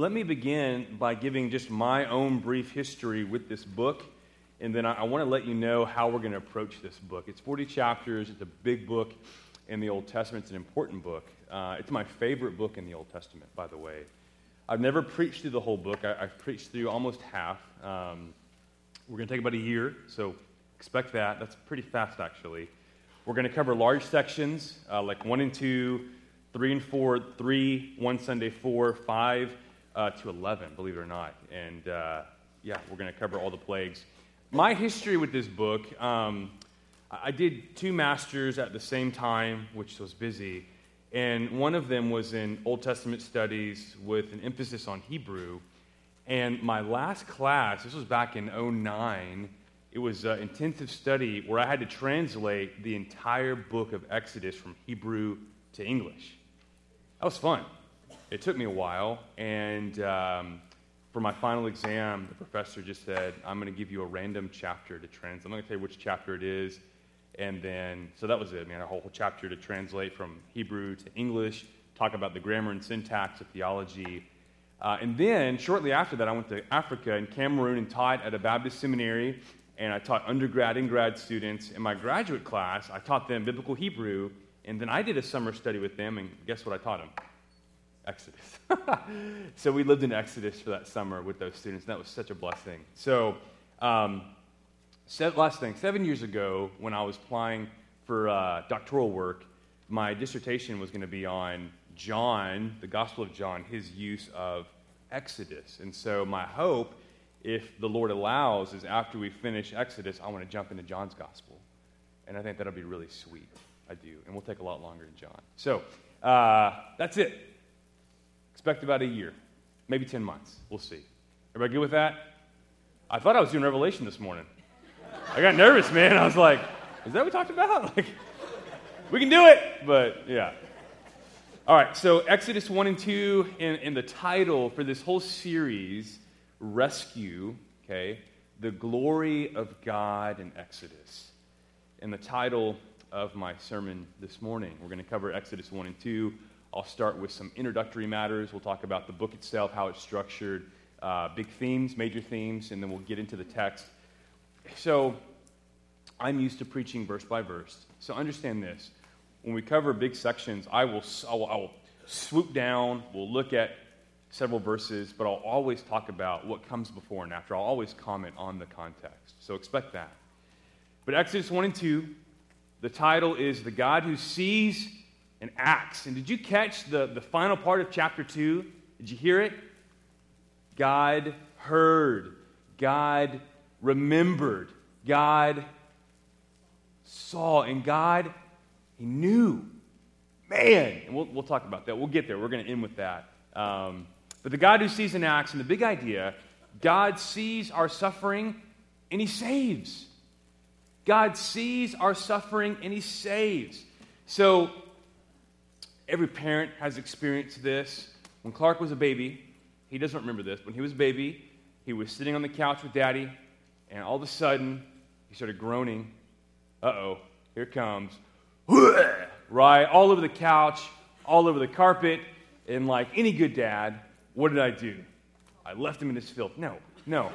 let me begin by giving just my own brief history with this book, and then I, I want to let you know how we're going to approach this book. It's 40 chapters, it's a big book in the Old Testament, it's an important book. Uh, it's my favorite book in the Old Testament, by the way. I've never preached through the whole book, I, have preached through almost half. Um, we're going to take about a year, so expect that. That's pretty fast, actually. We're going to cover large sections uh, like 1 and 2, 3 and 4, 3, 1 Sunday, 4, 5 uh, to 11, believe it or not. And uh, yeah, we're going to cover all the plagues. My history with this book um, I did two masters at the same time, which was busy. And one of them was in Old Testament studies with an emphasis on Hebrew. And my last class, this was back in 09, it was an intensive study where I had to translate the entire book of Exodus from Hebrew to English. That was fun. It took me a while, and um, for my final exam, the professor just said, I'm going to give you a random chapter to translate. I'm going to tell you which chapter it is. And then, so that was it, man, a whole chapter to translate from Hebrew to English, talk about the grammar and syntax of theology. Uh, and then, shortly after that, I went to Africa and Cameroon and taught at a Baptist seminary. And I taught undergrad and grad students. In my graduate class, I taught them biblical Hebrew. And then I did a summer study with them. And guess what I taught them? Exodus. so we lived in Exodus for that summer with those students. And that was such a blessing. So, um, last thing, seven years ago, when I was applying for uh, doctoral work, my dissertation was going to be on John, the Gospel of John, his use of Exodus. And so, my hope, if the Lord allows, is after we finish Exodus, I want to jump into John's Gospel. And I think that'll be really sweet. I do. And we'll take a lot longer than John. So, uh, that's it. Expect about a year, maybe 10 months. We'll see. Everybody good with that? I thought I was doing Revelation this morning. I got nervous, man. I was like, is that what we talked about? Like, we can do it, but yeah. All right, so Exodus 1 and 2, in, in the title for this whole series, Rescue, okay, the glory of God in Exodus. In the title of my sermon this morning, we're going to cover Exodus 1 and 2. I'll start with some introductory matters. We'll talk about the book itself, how it's structured, uh, big themes, major themes, and then we'll get into the text. So, I'm used to preaching verse by verse. So, understand this. When we cover big sections, I will, I will, I will swoop down, we'll look at several verses, but I'll always talk about what comes before and after. I'll always comment on the context. So, expect that. But Exodus 1 and 2, the title is The God Who Sees and acts. And did you catch the, the final part of chapter 2? Did you hear it? God heard, God remembered, God saw, and God, He knew. Man, and we'll, we'll talk about that. We'll get there. We're going to end with that. Um, but the God who sees and acts, and the big idea God sees our suffering and He saves. God sees our suffering and He saves. So Every parent has experienced this. When Clark was a baby, he doesn't remember this. When he was a baby, he was sitting on the couch with daddy, and all of a sudden, he started groaning. Uh oh, here comes. Right? All over the couch, all over the carpet. And like any good dad, what did I do? I left him in his filth. No, no.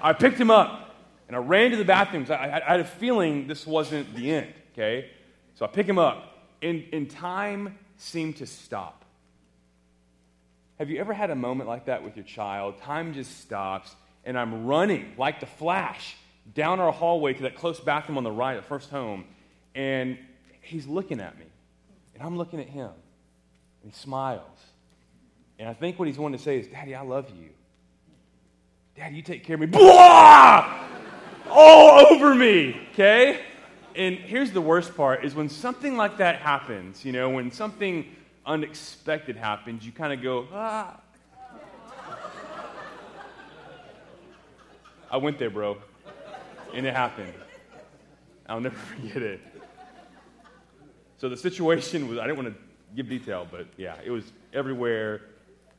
I picked him up and I ran to the bathroom. I, I, I had a feeling this wasn't the end, okay? So I pick him up. In, in time seem to stop. Have you ever had a moment like that with your child? Time just stops, and I'm running like the flash down our hallway to that close bathroom on the right, the first home, and he's looking at me, and I'm looking at him, and he smiles. And I think what he's wanting to say is, Daddy, I love you. Daddy, you take care of me. Blah! All over me, okay? And here's the worst part is when something like that happens, you know, when something unexpected happens, you kind of go, ah. I went there, bro. And it happened. I'll never forget it. So the situation was, I didn't want to give detail, but yeah, it was everywhere,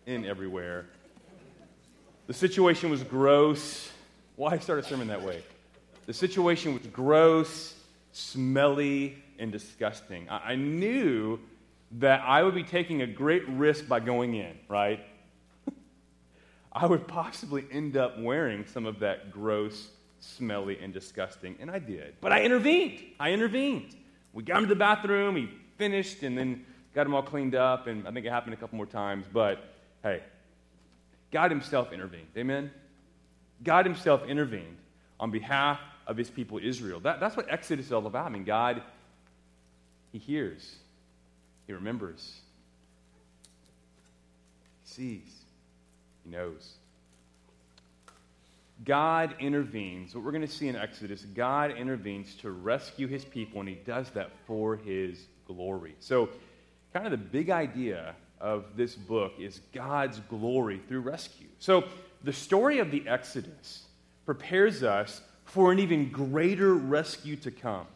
in everywhere. The situation was gross. Why start a sermon that way? The situation was gross smelly, and disgusting. I, I knew that I would be taking a great risk by going in, right? I would possibly end up wearing some of that gross, smelly, and disgusting. And I did. But I intervened. I intervened. We got him to the bathroom. He finished and then got him all cleaned up. And I think it happened a couple more times. But hey, God Himself intervened. Amen? God Himself intervened on behalf of His people Israel. That, that's what Exodus is all about. I mean, God, He hears, He remembers, He sees, He knows. God intervenes. What we're going to see in Exodus, God intervenes to rescue his people, and he does that for his glory. So, kind of the big idea of this book is God's glory through rescue. So, the story of the Exodus prepares us for an even greater rescue to come.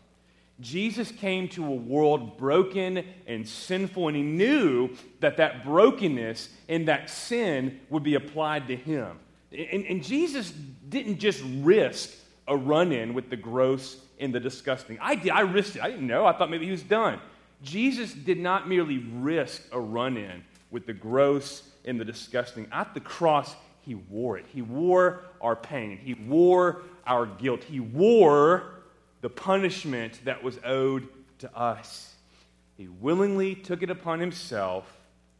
Jesus came to a world broken and sinful, and he knew that that brokenness and that sin would be applied to him. And, and Jesus didn't just risk a run in with the gross and the disgusting. I did. I risked it. I didn't know. I thought maybe he was done. Jesus did not merely risk a run in with the gross and the disgusting. At the cross, he wore it. He wore our pain. He wore our guilt. He wore the punishment that was owed to us. He willingly took it upon himself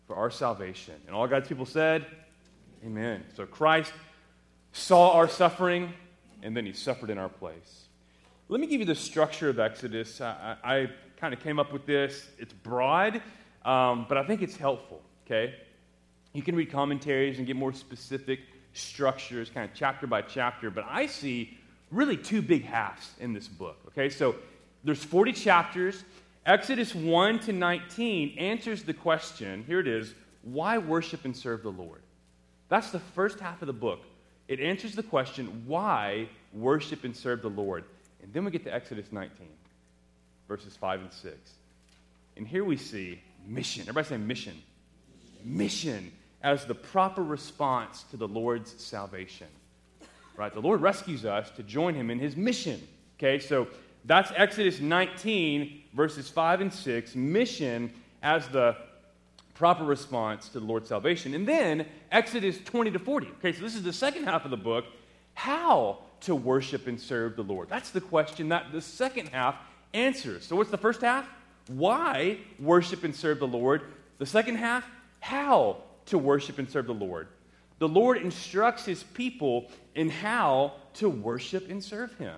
for our salvation. And all God's people said, Amen. So Christ saw our suffering, and then he suffered in our place. Let me give you the structure of Exodus. I, I, I kind of came up with this. It's broad, um, but I think it's helpful, okay? You can read commentaries and get more specific structures, kind of chapter by chapter, but I see really two big halves in this book, okay? So there's 40 chapters. Exodus 1 to 19 answers the question here it is why worship and serve the Lord? That's the first half of the book. It answers the question why worship and serve the Lord. And then we get to Exodus 19, verses 5 and 6. And here we see mission. Everybody say mission. Mission as the proper response to the Lord's salvation. Right? The Lord rescues us to join him in his mission. Okay, so that's Exodus 19, verses 5 and 6. Mission as the proper response to the Lord's salvation. And then Exodus 20 to 40. Okay, so this is the second half of the book. How to worship and serve the Lord? That's the question that the second half answers. So, what's the first half? Why worship and serve the Lord? The second half, how to worship and serve the Lord. The Lord instructs his people in how to worship and serve him.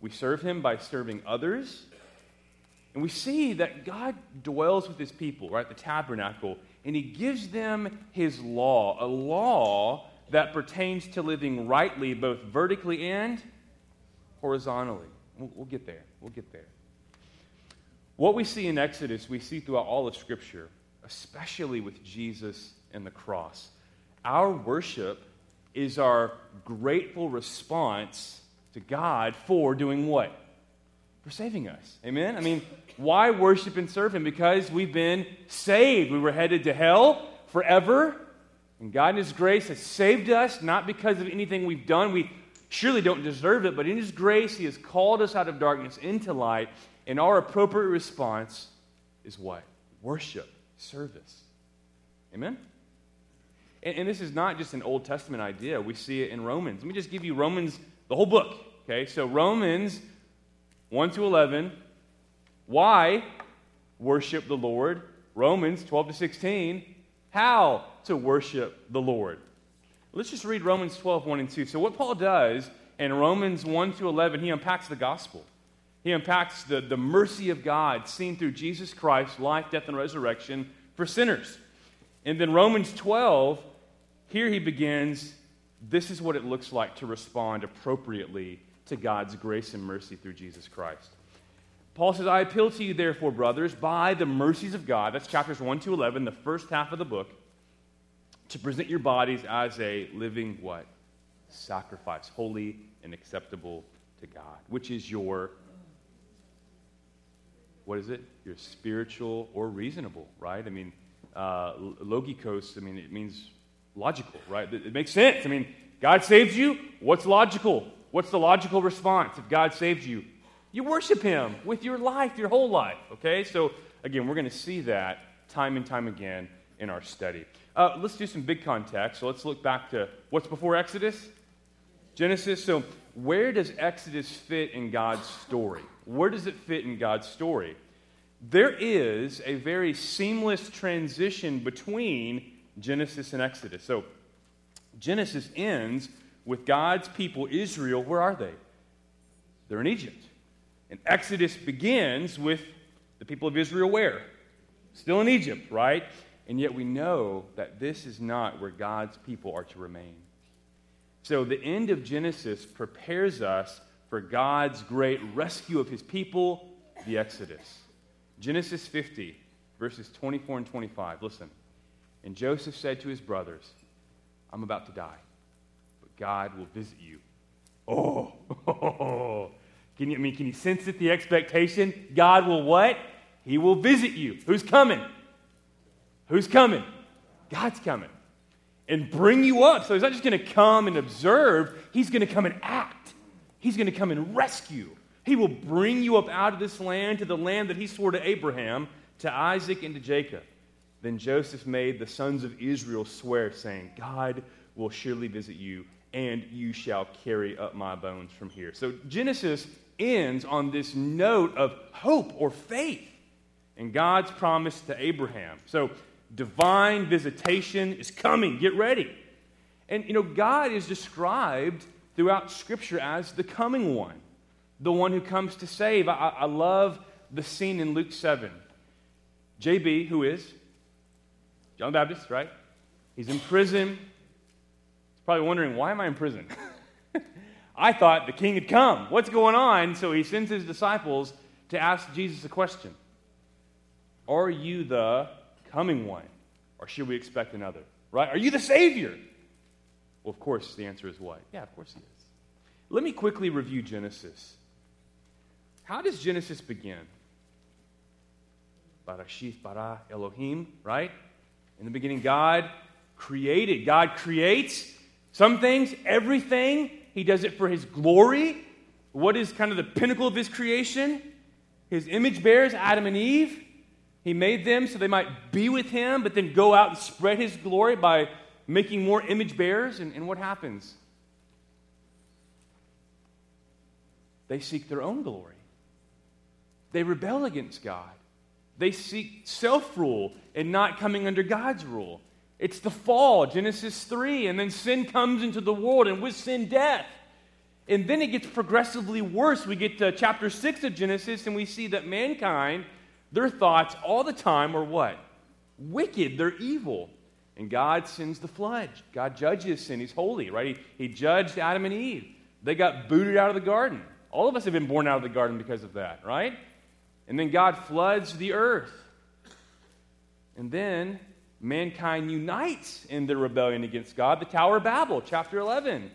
We serve him by serving others. And we see that God dwells with his people, right? The tabernacle. And he gives them his law, a law that pertains to living rightly, both vertically and horizontally. We'll, we'll get there. We'll get there. What we see in Exodus, we see throughout all of Scripture, especially with Jesus and the cross. Our worship is our grateful response to God for doing what? For saving us. Amen? I mean, why worship and serve Him? Because we've been saved. We were headed to hell forever. And God in His grace has saved us, not because of anything we've done. We surely don't deserve it, but in His grace, He has called us out of darkness into light. And our appropriate response is what? Worship, service. Amen? And, and, this is not just an Old Testament idea. We see it in Romans. Let me just give you Romans, the whole book. Okay, so Romans 1 to 11. Why worship the Lord? Romans 12 to 16. How to worship the Lord. Let's just read Romans 12, 1 and 2. So, what Paul does in Romans 1 to 11, he unpacks the gospel. He unpacks the, the mercy of God seen through Jesus Christ's life, death, and resurrection for sinners. And then Romans 12, here he begins this is what it looks like to respond appropriately to God's grace and mercy through Jesus Christ. Paul says, I appeal to you, therefore, brothers, by the mercies of God, that's chapters 1 to 11, the first half of the book, to present your bodies as a living what? Sacrifice, holy and acceptable to God, which is your, what is it? Your spiritual or reasonable, right? I mean, uh, logikos, I mean, it means logical, right? It, makes sense. I mean, God saves you. What's logical? What's the logical response if God saves you? You worship Him with your life, your whole life, okay? So, again, we're going to see that time and time again in our study. Uh, let's do some big context. So let's look back to what's before Exodus? Genesis. So, where does Exodus fit in God's story? Where does it fit in God's story? There is a very seamless transition between Genesis and Exodus. So, Genesis ends with God's people, Israel. Where are they? They're in Egypt. And Exodus begins with the people of Israel where? Still in Egypt, right? And yet we know that this is not where God's people are to remain. So the end of Genesis prepares us for God's great rescue of his people, the Exodus. Genesis 50, verses 24 and 25. Listen. And Joseph said to his brothers, I'm about to die, but God will visit you. Oh, can you, I mean, can you sense it, the expectation? God will what? He will visit you. Who's coming? Who's coming? God's coming. And bring you up. So he's not just going to come and observe, he's going to come and act. He's going to come and rescue. He will bring you up out of this land to the land that he swore to Abraham, to Isaac, and to Jacob. Then Joseph made the sons of Israel swear, saying, God will surely visit you, and you shall carry up my bones from here. So Genesis ends on this note of hope or faith in God's promise to Abraham. So divine visitation is coming. Get ready. And, you know, God is described throughout Scripture as the coming one, the one who comes to save. I, I love the scene in Luke 7. JB, who is John the Baptist, right? He's in prison. He's probably wondering, why am I in prison? I thought the king had come. What's going on? So he sends his disciples to ask Jesus a question Are you the coming one? Or should we expect another? Right? Are you the Savior? Well, of course, the answer is what? Yeah, of course he is. Let me quickly review Genesis. How does Genesis begin? Barashith bara Elohim, right? In the beginning, God created. God creates some things, everything. He does it for His glory. What is kind of the pinnacle of His creation? His image bears, Adam and Eve. He made them so they might be with Him, but then go out and spread His glory by making more image bearers. And, and what happens? They seek their own glory. They rebel against God. They seek self rule and not coming under God's rule. It's the fall, Genesis 3, and then sin comes into the world, and with sin, death. And then it gets progressively worse. We get to chapter 6 of Genesis, and we see that mankind, their thoughts all the time are what? Wicked, they're evil. And God sends the flood. God judges sin. He's holy, right? He, he judged Adam and Eve. They got booted out of the garden. All of us have been born out of the garden because of that, right? And then God floods the earth. And then mankind unites in their rebellion against God, the Tower of Babel, chapter 11.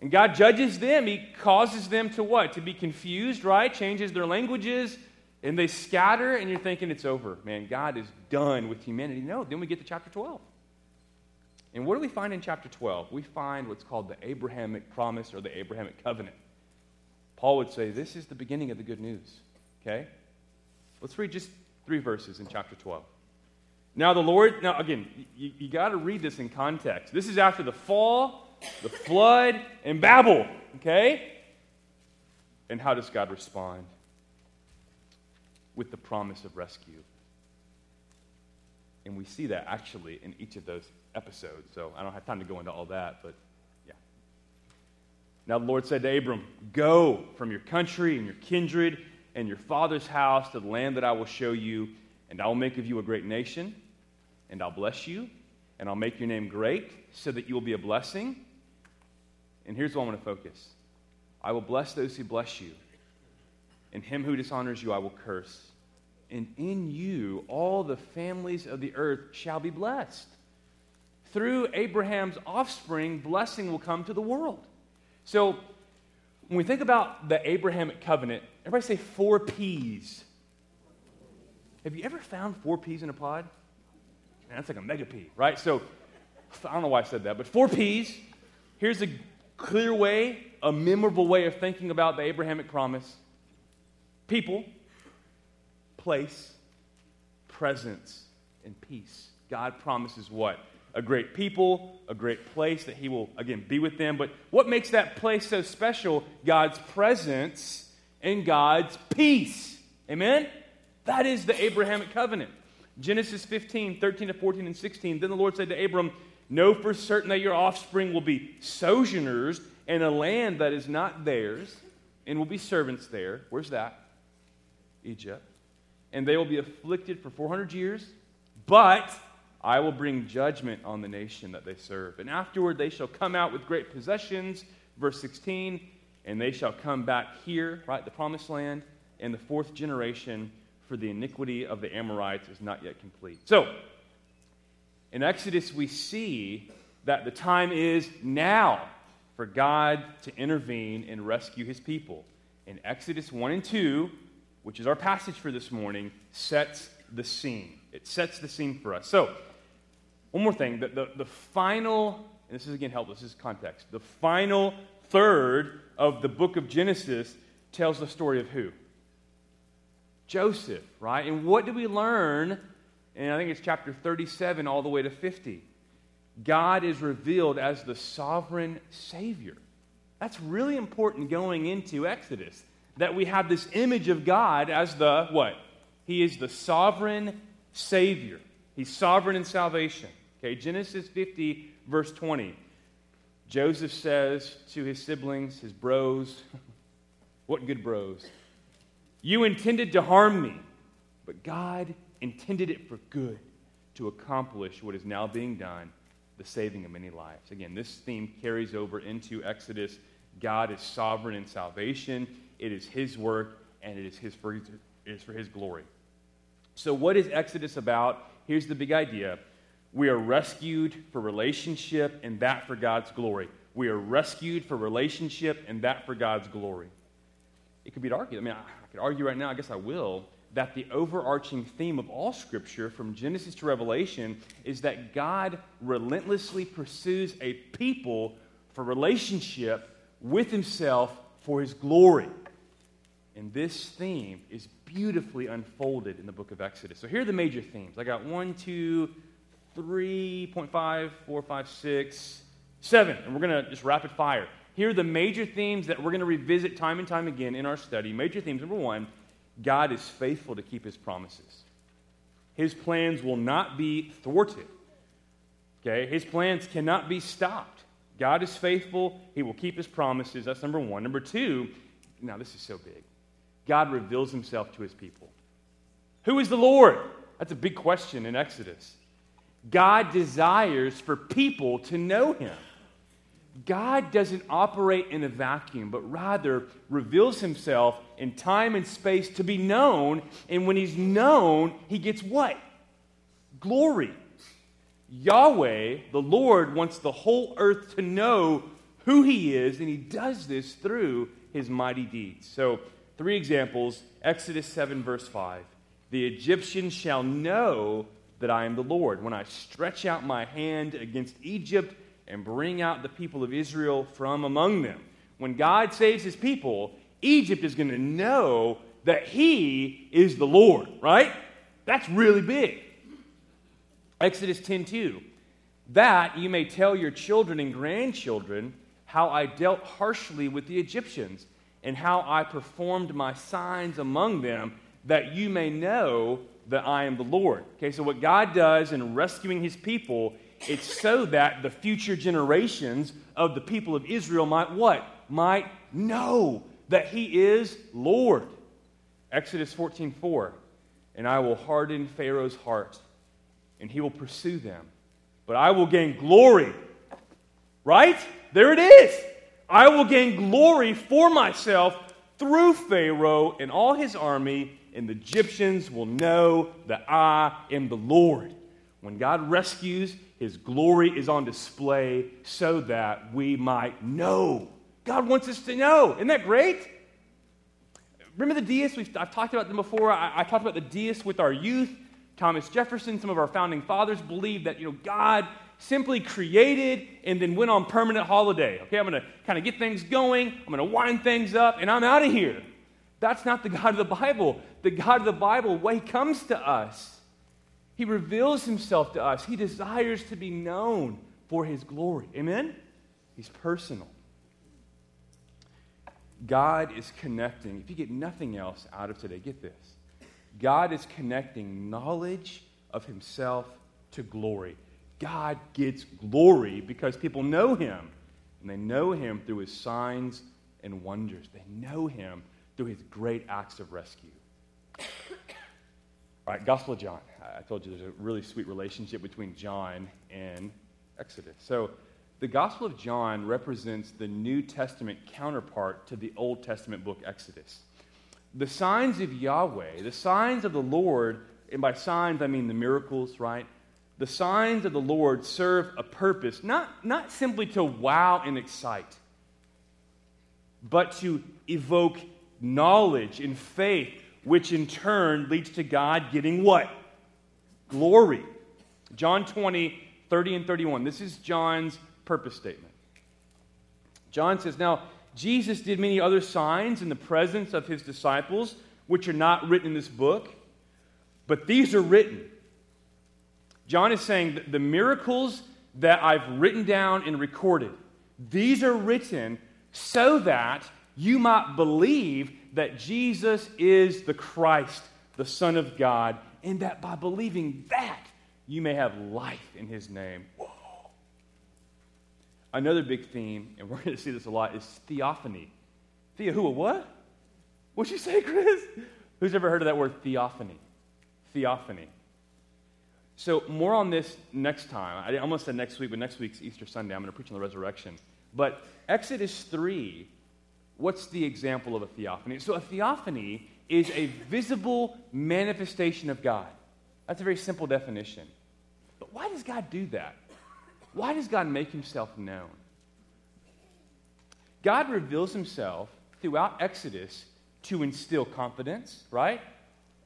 And God judges them. He causes them to what? To be confused, right? Changes their languages, and they scatter, and you're thinking it's over. Man, God is done with humanity. No, then we get to chapter 12. And what do we find in chapter 12? We find what's called the Abrahamic promise or the Abrahamic covenant. Paul would say this is the beginning of the good news. Okay? Let's read just three verses in chapter 12. Now, the Lord, now again, you, you got to read this in context. This is after the fall, the flood, and Babel. Okay? And how does God respond? With the promise of rescue. And we see that actually in each of those episodes. So I don't have time to go into all that, but yeah. Now the Lord said to Abram, Go from your country and your kindred and your father's house to the land that I will show you, and I will make of you a great nation, and I'll bless you, and I'll make your name great, so that you will be a blessing. And here's what I want to focus I will bless those who bless you, and him who dishonors you I will curse. And in you all the families of the earth shall be blessed. Through Abraham's offspring, blessing will come to the world. So, when we think about the Abrahamic covenant, everybody say four P's. Have you ever found four P's in a pod? Man, that's like a mega P, right? So I don't know why I said that, but four P's. Here's a clear way, a memorable way of thinking about the Abrahamic promise people, place, presence, and peace. God promises what? A great people, a great place that He will, again, be with them. But what makes that place so special? God's presence and God's peace. Amen? That is the Abrahamic covenant. Genesis 15, 13 to 14, and 16. Then the Lord said to Abram, Know for certain that your offspring will be sojourners in a land that is not theirs, and will be servants there. Where's that? Egypt. And they will be afflicted for 400 years, but I will bring judgment on the nation that they serve. And afterward they shall come out with great possessions. Verse 16, and they shall come back here, right, the promised land, and the fourth generation, for the iniquity of the Amorites is not yet complete. So, in Exodus, we see that the time is now for God to intervene and rescue his people. In Exodus 1 and 2, which is our passage for this morning, sets the scene. It sets the scene for us. So, one more thing the, the, the final, and this is again helpful, this is context. The final third of the book of Genesis tells the story of who? Joseph, right? And what do we learn and I think it's chapter 37 all the way to 50. God is revealed as the sovereign Savior. That's really important going into Exodus, that we have this image of God as the what? He is the sovereign Savior. He's sovereign in salvation. Okay, Genesis 50, verse 20. Joseph says to his siblings, his bros, what good bros? You intended to harm me, but God intended it for good to accomplish what is now being done, the saving of many lives. Again, this theme carries over into Exodus. God is sovereign in salvation, it is His work, and it is, his for, it is for His glory. So, what is Exodus about? Here's the big idea we are rescued for relationship, and that for God's glory. We are rescued for relationship, and that for God's glory. It could be argued. I mean, I, I could argue right now, I guess I will, that the overarching theme of all Scripture, from Genesis to Revelation, is that God relentlessly pursues a people for relationship with Himself for His glory. And this theme is beautifully unfolded in the book of Exodus. So here are the major themes. I got one, two, three point five, four, five, six, seven, and we're going to just rapid fire. Here are the major themes that we're going to revisit time and time again in our study. Major themes number one God is faithful to keep his promises. His plans will not be thwarted. Okay? His plans cannot be stopped. God is faithful. He will keep his promises. That's number one. Number two, now this is so big. God reveals himself to his people. Who is the Lord? That's a big question in Exodus. God desires for people to know him. God doesn't operate in a vacuum, but rather reveals himself in time and space to be known. And when he's known, he gets what? Glory. Yahweh, the Lord, wants the whole earth to know who he is, and he does this through his mighty deeds. So, three examples Exodus 7, verse 5. The Egyptians shall know that I am the Lord when I stretch out my hand against Egypt and bring out the people of Israel from among them. When God saves his people, Egypt is going to know that he is the Lord, right? That's really big. Exodus 10:2. That you may tell your children and grandchildren how I dealt harshly with the Egyptians and how I performed my signs among them that you may know that I am the Lord. Okay, so what God does in rescuing his people it's so that the future generations of the people of Israel might what? Might know that he is Lord. Exodus 14 4. And I will harden Pharaoh's heart, and he will pursue them. But I will gain glory. Right? There it is. I will gain glory for myself through Pharaoh and all his army, and the Egyptians will know that I am the Lord. When God rescues, his glory is on display so that we might know. God wants us to know. Isn't that great? Remember the deists? We've, I've talked about them before. I, I talked about the deists with our youth. Thomas Jefferson, some of our founding fathers believed that you know God simply created and then went on permanent holiday. Okay, I'm going to kind of get things going. I'm going to wind things up, and I'm out of here. That's not the God of the Bible. The God of the Bible, way comes to us He reveals himself to us. He desires to be known for his glory. Amen? He's personal. God is connecting. If you get nothing else out of today, get this. God is connecting knowledge of himself to glory. God gets glory because people know him. And they know him through his signs and wonders. They know him through his great acts of rescue. All right, Gospel of John. I told you there's a really sweet relationship between John and Exodus. So, the Gospel of John represents the New Testament counterpart to the Old Testament book Exodus. The signs of Yahweh, the signs of the Lord, and by signs I mean the miracles, right? The signs of the Lord serve a purpose, not, not simply to wow and excite, but to evoke knowledge and faith, which in turn leads to God getting what? Glory. John 20, 30 and 31. This is John's purpose statement. John says, Now, Jesus did many other signs in the presence of his disciples, which are not written in this book, but these are written John is saying that the miracles that I've written down and recorded, these are written so that you might believe that Jesus is the Christ, the Son of God, and that by believing that, you may have life in his name. Whoa. Another big theme, and we're going to see this a lot, is theophany. Thea, who, what? What'd you say, Chris? Who's ever heard of that word theophany? Theophany. So, more on this next time. I almost said next week, but next week's Easter Sunday. I'm going to preach on the resurrection. But Exodus 3, what's the example of a theophany? So, a theophany is a visible manifestation of God. That's a very simple definition. But why does God do that? Why does God make himself known? God reveals himself throughout Exodus to instill confidence, right?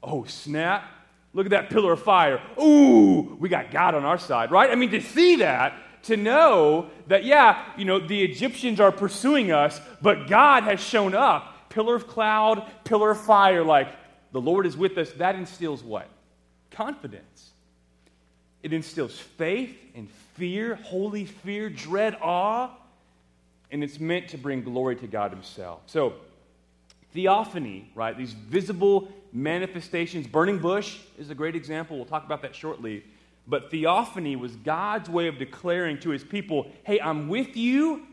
Oh, snap. Look at that pillar of fire. Ooh, we got God on our side, right? I mean, to see that, to know that, yeah, you know, the Egyptians are pursuing us, but God has shown up. Pillar of cloud, pillar of fire, like the Lord is with us. That instills what? Confidence. It instills faith and fear, holy fear, dread, awe, and it's meant to bring glory to God Himself. So, theophany, right? These visible manifestations. Burning bush is a great example. We'll talk about that shortly. But theophany was God's way of declaring to his people, hey, I'm with you,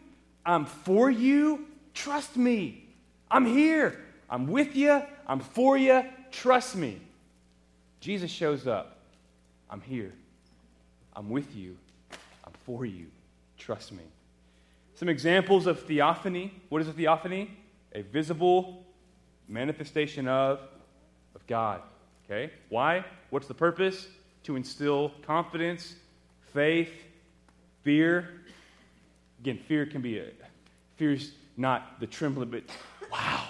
I'm for you, trust me. I'm here, I'm with you, I'm for you, trust me. Jesus shows up, I'm here, I'm with you, I'm for you, trust me. Some examples of theophany. What is a theophany? A visible manifestation of of God. Okay? Why? What's the purpose? To instill confidence, faith, fear. Again, fear can be a fear's not the trembling, but wow,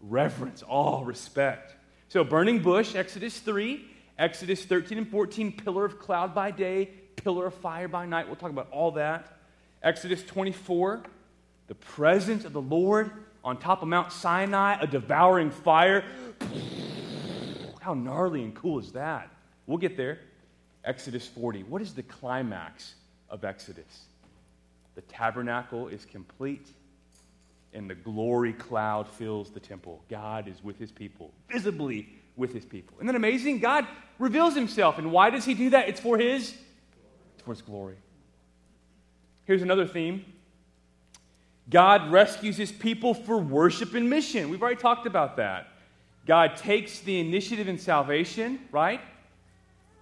reverence, all respect. So, burning bush, Exodus 3, Exodus 13 and 14, pillar of cloud by day, pillar of fire by night. We'll talk about all that. Exodus 24, the presence of the Lord on top of Mount Sinai, a devouring fire. How gnarly and cool is that? We'll get there. Exodus 40. What is the climax of Exodus? The tabernacle is complete, and the glory cloud fills the temple. God is with his people, visibly with his people. Isn't that amazing? God reveals himself. And why does he do that? It's for his, it's for his glory. Here's another theme God rescues his people for worship and mission. We've already talked about that. God takes the initiative in salvation, right?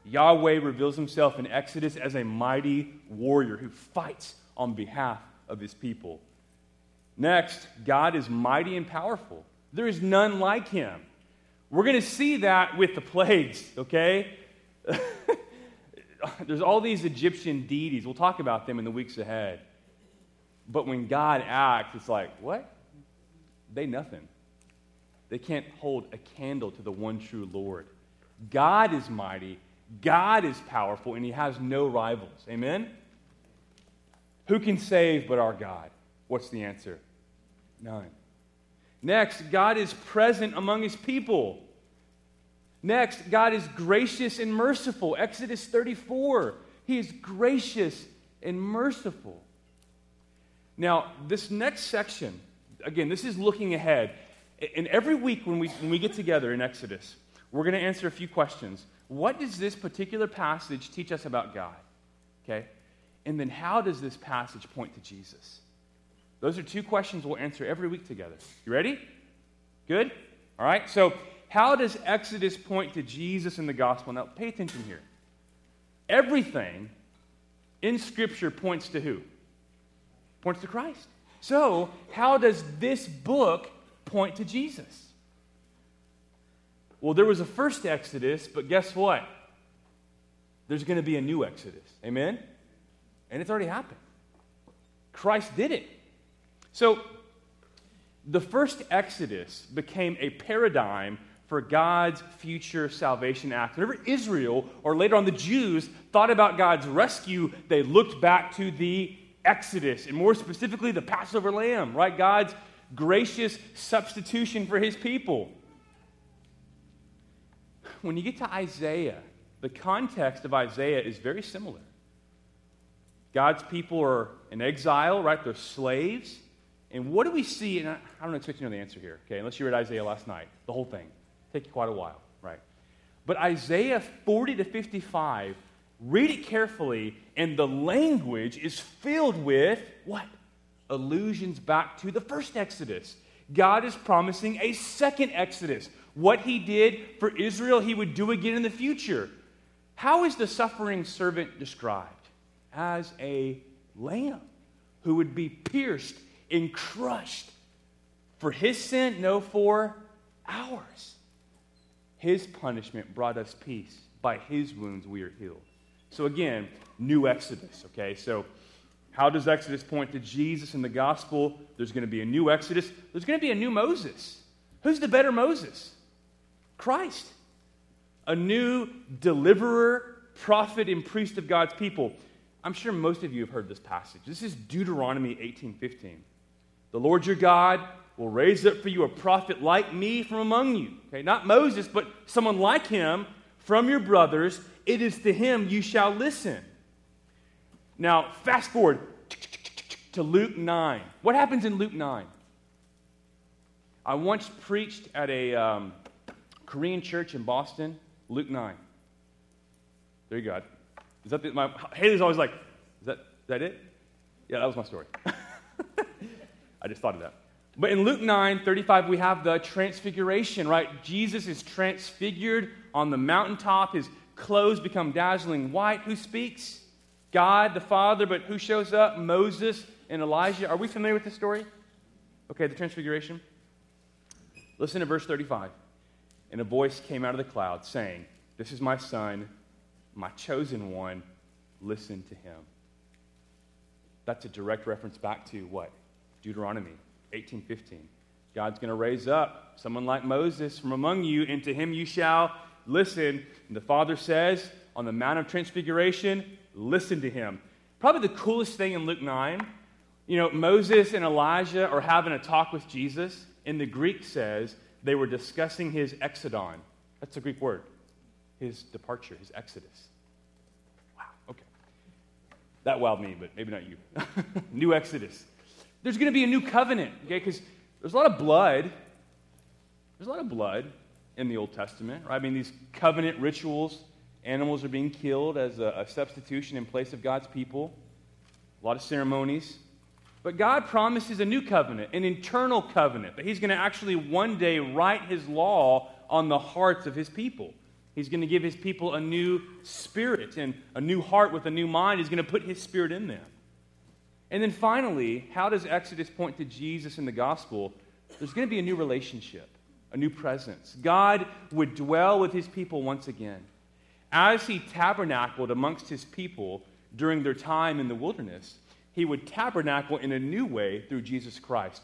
Yahweh reveals himself in Exodus as a mighty warrior who fights on behalf of his people. Next, God is mighty and powerful. There is none like him. We're going to see that with the plagues, okay? There's all these Egyptian deities. We'll talk about them in the weeks ahead. But when God acts, it's like, what? They nothing. They can't hold a candle to the one true Lord. God is mighty, God is powerful, and he has no rivals. Amen? Who can save but our God? What's the answer? None. Next, God is present among his people. Next, God is gracious and merciful. Exodus 34. He is gracious and merciful. Now, this next section, again, this is looking ahead. And every week when we, when we get together in Exodus, we're going to answer a few questions. What does this particular passage teach us about God? Okay? And then how does this passage point to Jesus? Those are two questions we'll answer every week together. You ready? Good? All right. So, how does Exodus point to Jesus in the gospel? Now, pay attention here. Everything in Scripture points to who? Points to Christ. So, how does this book point to Jesus? Well, there was a first Exodus, but guess what? There's going to be a new Exodus. Amen? And it's already happened. Christ did it. So, the first Exodus became a paradigm for God's future salvation act. Whenever Israel, or later on the Jews, thought about God's rescue, they looked back to the Exodus, and more specifically, the Passover lamb, right? God's gracious substitution for his people. When you get to Isaiah, the context of Isaiah is very similar. God's people are in exile, right? They're slaves. And what do we see? And I, don't expect you to know the answer here, okay, unless you read Isaiah last night, the whole thing. Take you quite a while, right? But Isaiah 40 to 55, read it carefully, and the language is filled with what? Allusions back to the first Exodus. God is promising a second Exodus. What he did for Israel, he would do again in the future. How is the suffering servant described? As a lamb who would be pierced and crushed for his sin, no, for ours. His punishment brought us peace. By his wounds we are healed. So again, new Exodus, okay? So how does Exodus point to Jesus in the gospel? There's going to be a new Exodus. There's going to be a new Moses. Who's the better Moses? Christ. A new deliverer, prophet, and priest of God's people. I'm sure most of you have heard this passage. This is Deuteronomy 18:15. The Lord your God will raise up for you a prophet like me from among you. Okay, not Moses, but someone like him from your brothers. It is to him you shall listen. Now, fast forward to Luke 9. What happens in Luke 9? I once preached at a um, Korean church in Boston, Luke 9. There you go. Is that the, my Haley's always like, is that, is that it? Yeah, that was my story. I just thought of that. But in Luke 9 35, we have the transfiguration, right? Jesus is transfigured on the mountaintop. His clothes become dazzling white. Who speaks? God the Father, but who shows up? Moses and Elijah. Are we familiar with this story? Okay, the transfiguration. Listen to verse 35. And a voice came out of the cloud saying, This is my son, my chosen one. Listen to him. That's a direct reference back to what? Deuteronomy 18:15. God's going to raise up someone like Moses from among you, and to him you shall listen. And the Father says on the Mount of Transfiguration, listen to him. Probably the coolest thing in Luke 9, you know, Moses and Elijah are having a talk with Jesus, and the Greek says they were discussing his exodon. That's a Greek word. His departure, his exodus. Wow, okay. That wowed me, but maybe not you. New exodus. There's going to be a new covenant, okay? Because there's a lot of blood. There's a lot of blood in the Old Testament, right? I mean, these covenant rituals, animals are being killed as a, a substitution in place of God's people. A lot of ceremonies. But God promises a new covenant, an internal covenant, that He's going to actually one day write His law on the hearts of His people. He's going to give His people a new spirit and a new heart with a new mind. He's going to put His spirit in them. And then finally, how does Exodus point to Jesus in the gospel? There's going to be a new relationship, a new presence. God would dwell with his people once again. As he tabernacled amongst his people during their time in the wilderness, he would tabernacle in a new way through Jesus Christ.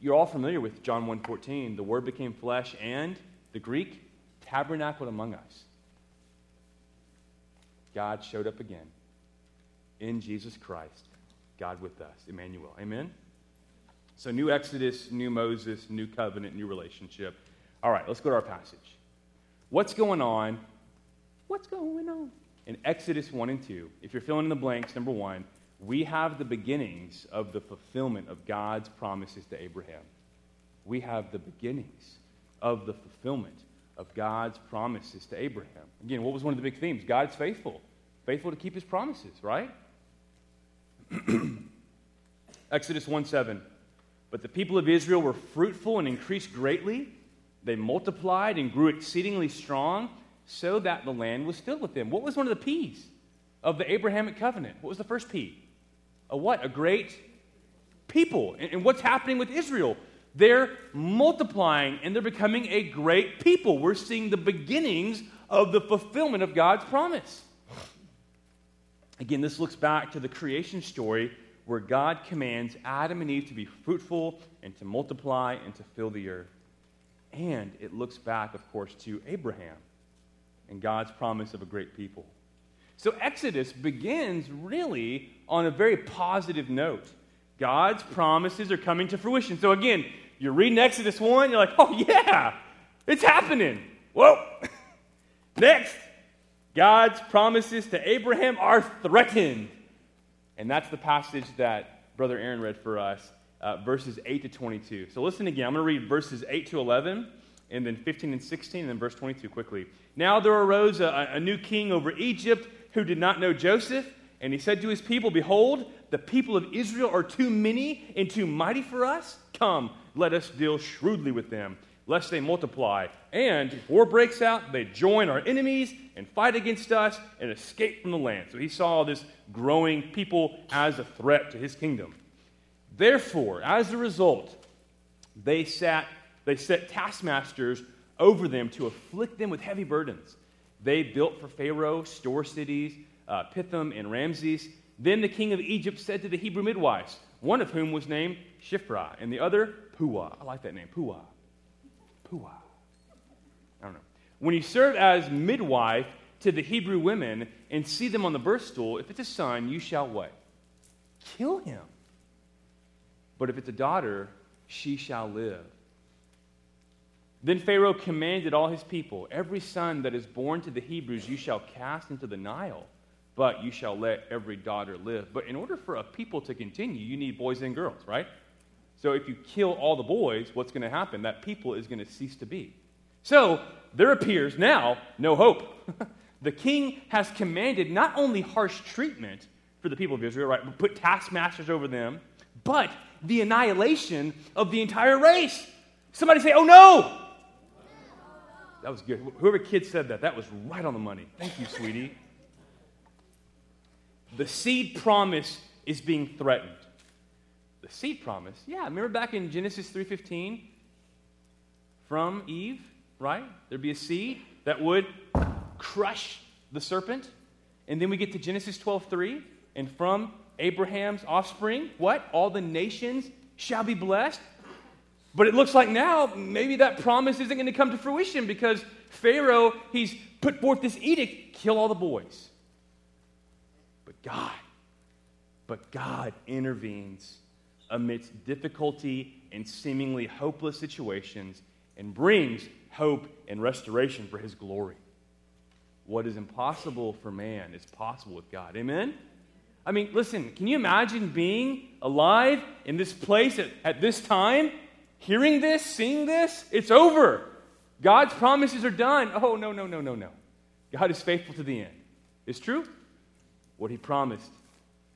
You're all familiar with John 1:14, the word became flesh and the Greek tabernacled among us. God showed up again in Jesus Christ God with us, Emmanuel. Amen? So, new Exodus, new Moses, new covenant, new relationship. All right, let's go to our passage. What's going on? What's going on? In Exodus 1 and 2, if you're filling in the blanks, number one, we have the beginnings of the fulfillment of God's promises to Abraham. We have the beginnings of the fulfillment of God's promises to Abraham. Again, what was one of the big themes? God's faithful, faithful to keep his promises, right? Exodus 1 7. But the people of Israel were fruitful and increased greatly. They multiplied and grew exceedingly strong, so that the land was filled with them. What was one of the P's of the Abrahamic covenant? What was the first P? A what? A great people. And, and what's happening with Israel? They're multiplying and they're becoming a great people. We're seeing the beginnings of the fulfillment of God's promise. Again, this looks back to the creation story where God commands Adam and Eve to be fruitful and to multiply and to fill the earth. And it looks back, of course, to Abraham and God's promise of a great people. So Exodus begins really on a very positive note. God's promises are coming to fruition. So again, you're reading Exodus 1, you're like, oh yeah, it's happening. Whoa. Next, God's promises to Abraham are threatened. And that's the passage that Brother Aaron read for us, uh, verses 8 to 22. So listen again. I'm going to read verses 8 to 11, and then 15 and 16, and then verse 22 quickly. Now there arose a, a new king over Egypt who did not know Joseph, and he said to his people, Behold, the people of Israel are too many and too mighty for us. Come, let us deal shrewdly with them lest they multiply. And if war breaks out, they join our enemies and fight against us and escape from the land. So he saw this growing people as a threat to his kingdom. Therefore, as a result, they sat they set taskmasters over them to afflict them with heavy burdens. They built for Pharaoh store cities, uh, Pithom and Ramses. Then the king of Egypt said to the Hebrew midwives, one of whom was named Shiphrah, and the other Puah. I like that name, Puah. Puah. I don't know. When you serve as midwife to the Hebrew women and see them on the birth stool, if it's a son, you shall what? Kill him. But if it's a daughter, she shall live. Then Pharaoh commanded all his people Every son that is born to the Hebrews you shall cast into the Nile, but you shall let every daughter live. But in order for a people to continue, you need boys and girls, right? So if you kill all the boys, what's going to happen? That people is going to cease to be. So there appears now no hope. the king has commanded not only harsh treatment for the people of Israel, right, put taskmasters over them, but the annihilation of the entire race. Somebody say, oh no! That was good. Whoever kid said that, that was right on the money. Thank you, sweetie. The seed promise is being threatened the seed promise. Yeah, remember back in Genesis 3:15 from Eve, right? There'd be a seed that would crush the serpent. And then we get to Genesis 12:3 and from Abraham's offspring, what? All the nations shall be blessed. But it looks like now maybe that promise isn't going to come to fruition because Pharaoh, he's put forth this edict kill all the boys. But God, but God intervenes amidst difficulty and seemingly hopeless situations and brings hope and restoration for his glory. What is impossible for man is possible with God. Amen? I mean, listen, can you imagine being alive in this place at, at this time, hearing this, seeing this? It's over. God's promises are done. Oh, no, no, no, no, no. God is faithful to the end. It's true. What he promised,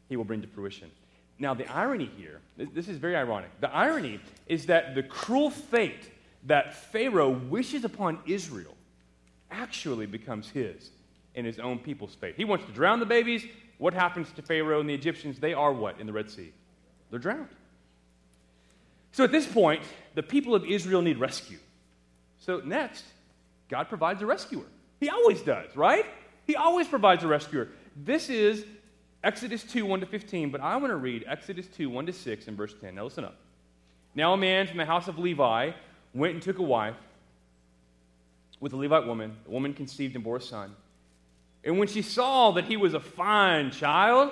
he will bring to fruition. Now, the irony here, this is very ironic. The irony is that the cruel fate that Pharaoh wishes upon Israel actually becomes his and his own people's fate. He wants to drown the babies. What happens to Pharaoh and the Egyptians? They are what in the Red Sea? They're drowned. So at this point, the people of Israel need rescue. So next, God provides a rescuer. He always does, right? He always provides a rescuer. This is Exodus 2, 1 to 15, but I want to read Exodus 2, 1 to 6 and verse 10. Now listen up. Now a man from the house of Levi went and took a wife with a Levite woman. The woman conceived and bore a son. And when she saw that he was a fine child,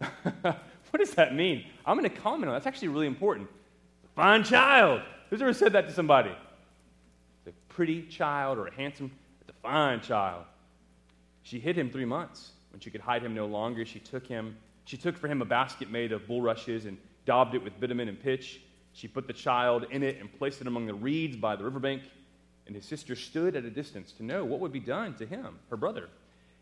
what does that mean? I'm going to comment on that. That's actually really important. Fine child. Who's ever said that to somebody? A pretty child or a handsome, it's a fine child. She hid him three months. When she could hide him no longer, she took him. She took for him a basket made of bulrushes and daubed it with bitumen and pitch. She put the child in it and placed it among the reeds by the riverbank. And his sister stood at a distance to know what would be done to him, her brother.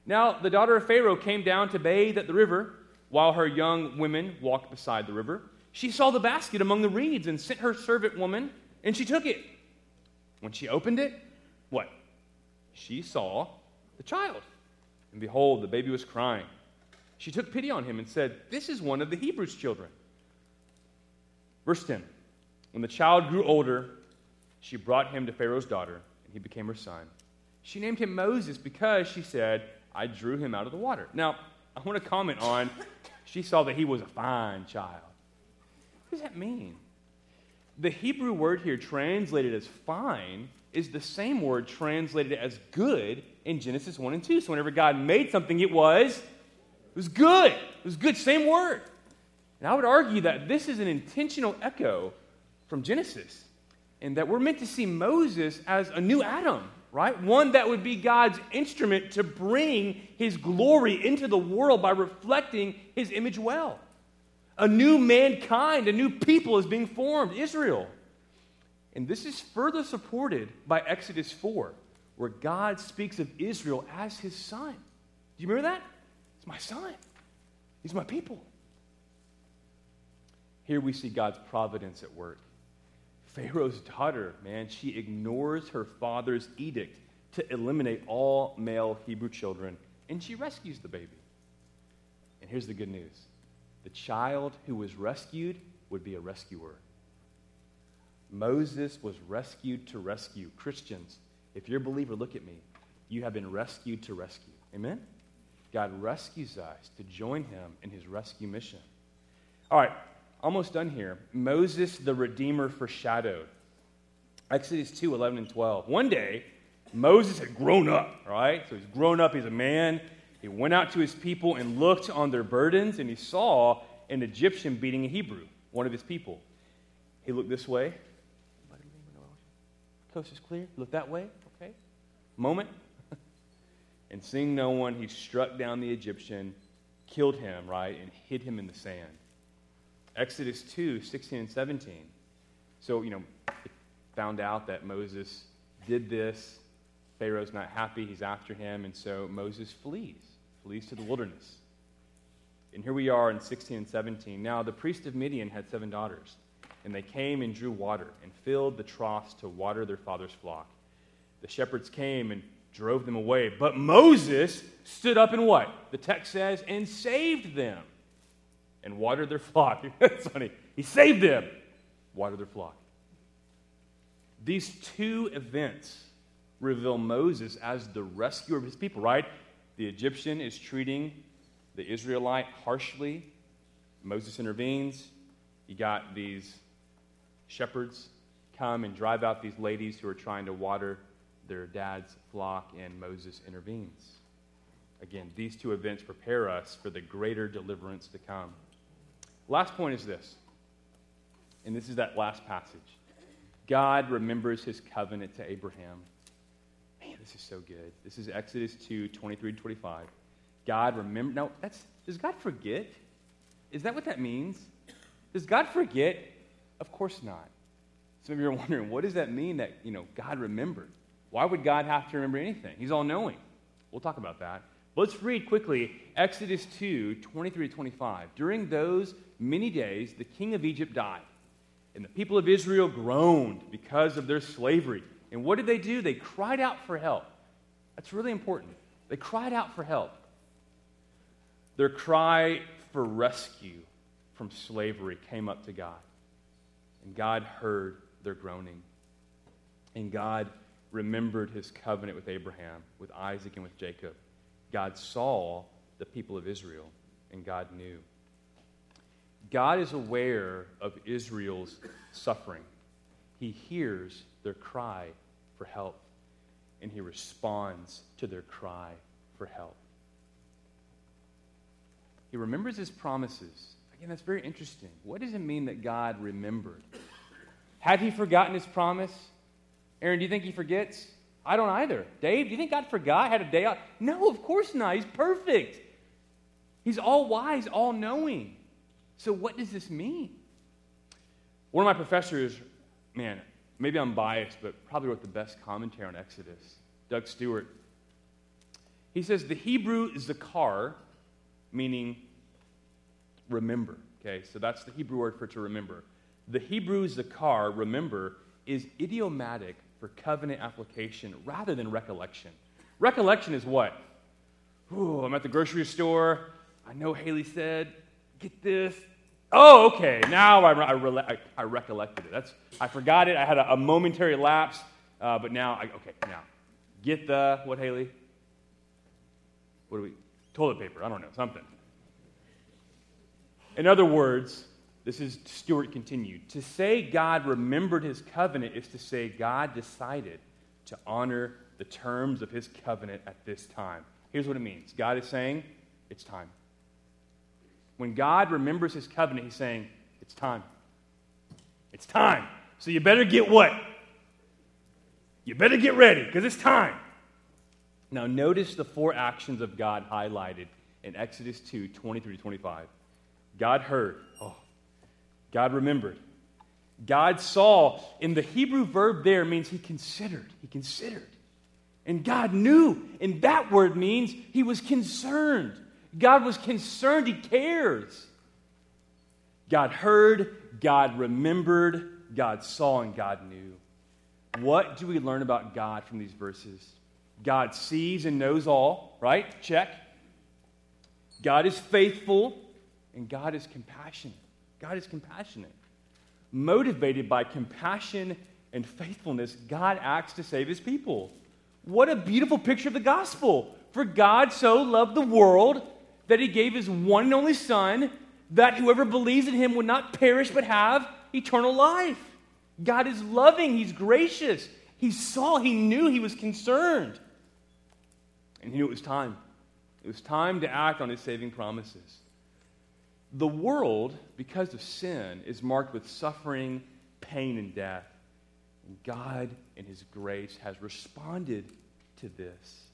Now the daughter of Pharaoh came down to bathe at the river, while her young women walked beside the river. She saw the basket among the reeds and sent her servant woman, and she took it. When she opened it, what? She saw the child. And behold, the baby was crying. She took pity on him and said, This is one of the Hebrews' children. Verse 10 When the child grew older, she brought him to Pharaoh's daughter, and he became her son. She named him Moses because she said, I drew him out of the water. Now, I want to comment on, she saw that he was a fine child. What does that mean? The Hebrew word here translated as fine is the same word translated as good in Genesis 1 and 2. So whenever God made something, it was, it was good. It was good, same word. And I would argue that this is an intentional echo from Genesis, and that we're meant to see Moses as a new Adam, right? One that would be God's instrument to bring his glory into the world by reflecting his image well. A new mankind, a new people is being formed, Israel. And this is further supported by Exodus 4, where God speaks of Israel as his son. Do you remember that? It's my son, he's my people. Here we see God's providence at work. Pharaoh's daughter, man, she ignores her father's edict to eliminate all male Hebrew children, and she rescues the baby. And here's the good news the child who was rescued would be a rescuer. Moses was rescued to rescue. Christians, if you're a believer, look at me. You have been rescued to rescue. Amen? God rescues us to join him in his rescue mission. All right, almost done here. Moses, the Redeemer, foreshadowed. Exodus 2 11 and 12. One day, Moses had grown up, right? So he's grown up, he's a man. He went out to his people and looked on their burdens, and he saw an Egyptian beating a Hebrew, one of his people. He looked this way, Coast is clear. Look that way. Okay. Moment. and seeing no one, he struck down the Egyptian, killed him, right, and hid him in the sand. Exodus 2 16 and 17. So, you know, it found out that Moses did this. Pharaoh's not happy. He's after him. And so Moses flees, flees to the wilderness. And here we are in 16 and 17. Now, the priest of Midian had seven daughters. And they came and drew water and filled the troughs to water their father's flock. The shepherds came and drove them away. But Moses stood up and what? The text says, and saved them and watered their flock. That's funny. He saved them, watered their flock. These two events reveal Moses as the rescuer of his people, right? The Egyptian is treating the Israelite harshly. Moses intervenes. You got these shepherds come and drive out these ladies who are trying to water their dad's flock, and Moses intervenes. Again, these two events prepare us for the greater deliverance to come. Last point is this, and this is that last passage. God remembers his covenant to Abraham. Man, this is so good. This is Exodus 2 23 to 25. God remember. Now, that's, does God forget? Is that what that means? Does God forget? Of course not. Some of you are wondering, what does that mean that, you know, God remembered? Why would God have to remember anything? He's all knowing. We'll talk about that. Let's read quickly Exodus 2 23 to 25. During those many days, the king of Egypt died, and the people of Israel groaned because of their slavery. And what did they do? They cried out for help. That's really important. They cried out for help. Their cry for rescue from slavery came up to God. And God heard their groaning. And God remembered his covenant with Abraham, with Isaac, and with Jacob. God saw the people of Israel, and God knew. God is aware of Israel's suffering. He hears their cry for help, and he responds to their cry for help. He remembers his promises Again, that's very interesting. What does it mean that God remembered? Had he forgotten his promise? Aaron, do you think he forgets? I don't either. Dave, do you think God forgot, had a day off? No, of course not. He's perfect. He's all wise, all knowing. So, what does this mean? One of my professors, man, maybe I'm biased, but probably wrote the best commentary on Exodus, Doug Stuart. He says the Hebrew zakar, meaning remember. Okay, so that's the Hebrew word for to remember. The Hebrew zakar, remember, is idiomatic for covenant application rather than recollection. Recollection is what? Ooh, I'm at the grocery store. I know Haley said, get this. Oh, okay. Now I, I, I, I recollected it. That's, I forgot it. I had a, a momentary lapse, uh, but now, I, okay, now. Get the, what, Haley? What do we, toilet paper. I don't know, something. In other words, this is Stuart continued. To say God remembered his covenant is to say God decided to honor the terms of his covenant at this time. Here's what it means God is saying, it's time. When God remembers his covenant, he's saying, it's time. It's time. So you better get what? You better get ready because it's time. Now, notice the four actions of God highlighted in Exodus 2 23 25. God heard. Oh, God remembered. God saw. In the Hebrew verb there means he considered. He considered. And God knew. And that word means he was concerned. God was concerned. He cares. God heard. God remembered. God saw. And God knew. What do we learn about God from these verses? God sees and knows all, right? Check. God is faithful and God is compassionate. God is compassionate. Motivated by compassion and faithfulness, God acts to save his people. What a beautiful picture of the gospel. For God so loved the world that he gave his one and only Son, that whoever believes in him would not perish but have eternal life. God is loving, he's gracious. He saw, he knew, he was concerned. And he knew it was time. It was time to act on his saving promises. The world, because of sin, is marked with suffering, pain, and death. And God, in His grace, has responded to this.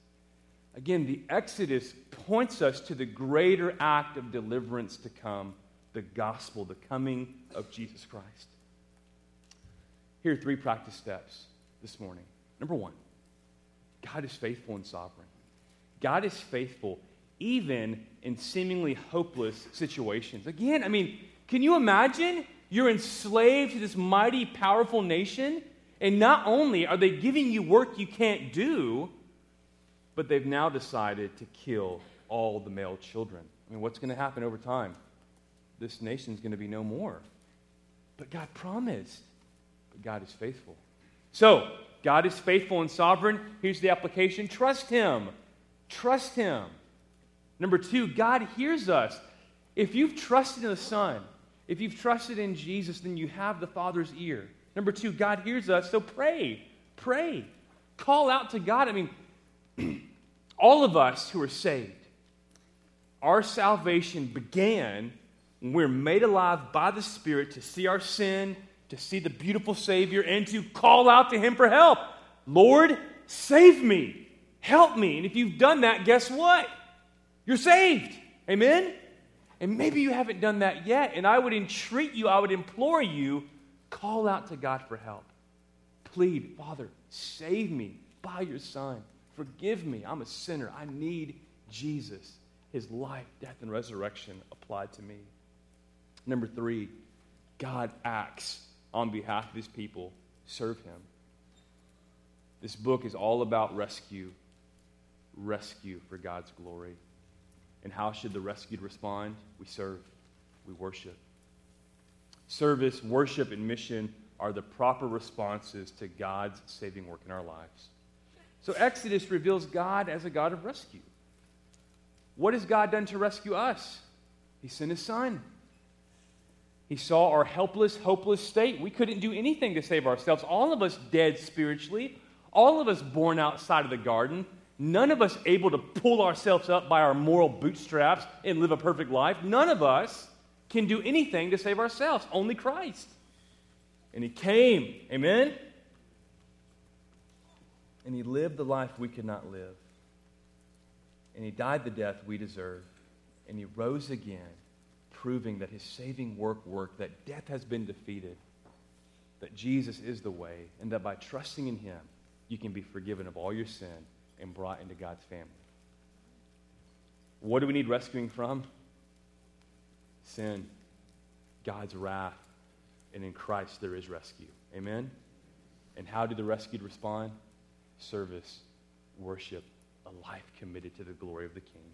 Again, the Exodus points us to the greater act of deliverance to come the gospel, the coming of Jesus Christ. Here are three practice steps this morning. Number one, God is faithful and sovereign. God is faithful even in seemingly hopeless situations. Again, I mean, can you imagine? You're enslaved to this mighty, powerful nation, and not only are they giving you work you can't do, but they've now decided to kill all the male children. I mean, what's going to happen over time? This nation's going to be no more. But God promised. But God is faithful. So, God is faithful and sovereign. Here's the application trust Him. Trust Him. Number two, God hears us. If you've trusted in the Son, if you've trusted in Jesus, then you have the Father's ear. Number two, God hears us, so pray. Pray. Call out to God. I mean, all of us who are saved, our salvation began when we're made alive by the Spirit to see our sin, to see the beautiful Savior, and to call out to Him for help. Lord, save me. Help me. And if you've done that, guess what? You're saved. Amen? And maybe you haven't done that yet. And I would entreat you, I would implore you, call out to God for help. Plead, Father, save me by your Son. Forgive me. I'm a sinner. I need Jesus, his life, death, and resurrection applied to me. Number three, God acts on behalf of his people. Serve him. This book is all about rescue, rescue for God's glory. And how should the rescued respond? We serve, we worship. Service, worship, and mission are the proper responses to God's saving work in our lives. So Exodus reveals God as a God of rescue. What has God done to rescue us? He sent his son. He saw our helpless, hopeless state. We couldn't do anything to save ourselves. All of us dead spiritually, all of us born outside of the garden, None of us able to pull ourselves up by our moral bootstraps and live a perfect life. None of us can do anything to save ourselves. Only Christ. And He came. Amen? And he lived the life we could not live. And he died the death we deserve. And he rose again, proving that his saving work worked, that death has been defeated, that Jesus is the way, and that by trusting in him, you can be forgiven of all your sin and brought into God's family. What do we need rescuing from? Sin, God's wrath, and in Christ there is rescue. Amen? And how do the rescued respond? Service, worship, a life committed to the glory of the King.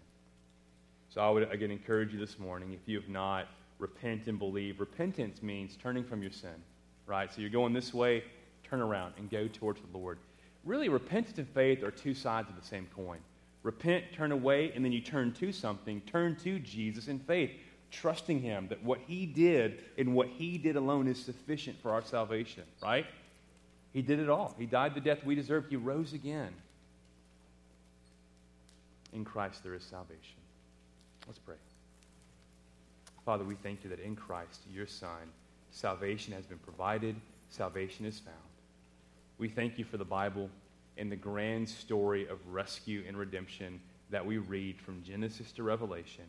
So I would again encourage you this morning, if you have not, repent and believe. Repentance means turning from your sin, right? So you're going this way, turn around and go towards the Lord. Really, repentance and faith are two sides of the same coin. Repent, turn away, and then you turn to something. Turn to Jesus in faith, trusting Him that what He did and what He did alone is sufficient for our salvation, right? He did it all. He died the death we deserve. He rose again. In Christ there is salvation. Let's pray. Father, we thank you that in Christ, your Son, salvation has been provided, salvation is found. We thank you for the Bible and the grand story of rescue and redemption that we read from Genesis to Revelation.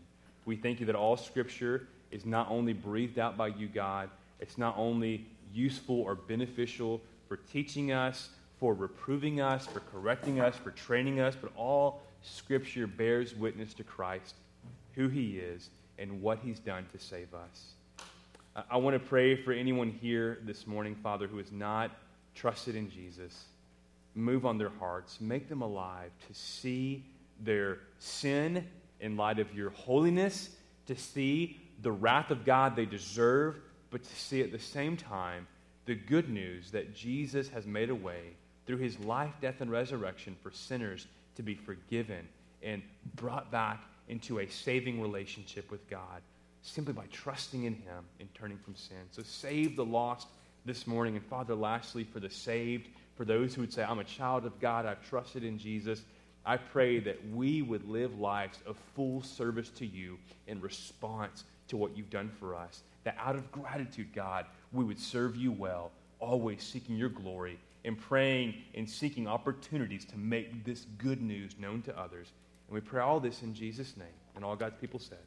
We thank you that all Scripture is not only breathed out by you, God, it's not only useful or beneficial for teaching us, for reproving us, for correcting us, for training us, but all Scripture bears witness to Christ, who He is, and what He's done to save us. I, I want to pray for anyone here this morning, Father, who is not trusted in Jesus. Move on their hearts, make them alive to see their sin in light of your holiness, to see the wrath of God they deserve, but to see at the same time the good news that Jesus has made a way through his life, death, and resurrection for sinners to be forgiven and brought back into a saving relationship with God simply by trusting in him and turning from sin. So save the lost this morning. And Father, lastly, for the saved, for those who would say, I'm a child of God, I've trusted in Jesus, I pray that we would live lives of full service to you in response to what you've done for us. That out of gratitude, God, we would serve you well, always seeking your glory and praying and seeking opportunities to make this good news known to others. And we pray all this in Jesus' name. And all God's people said,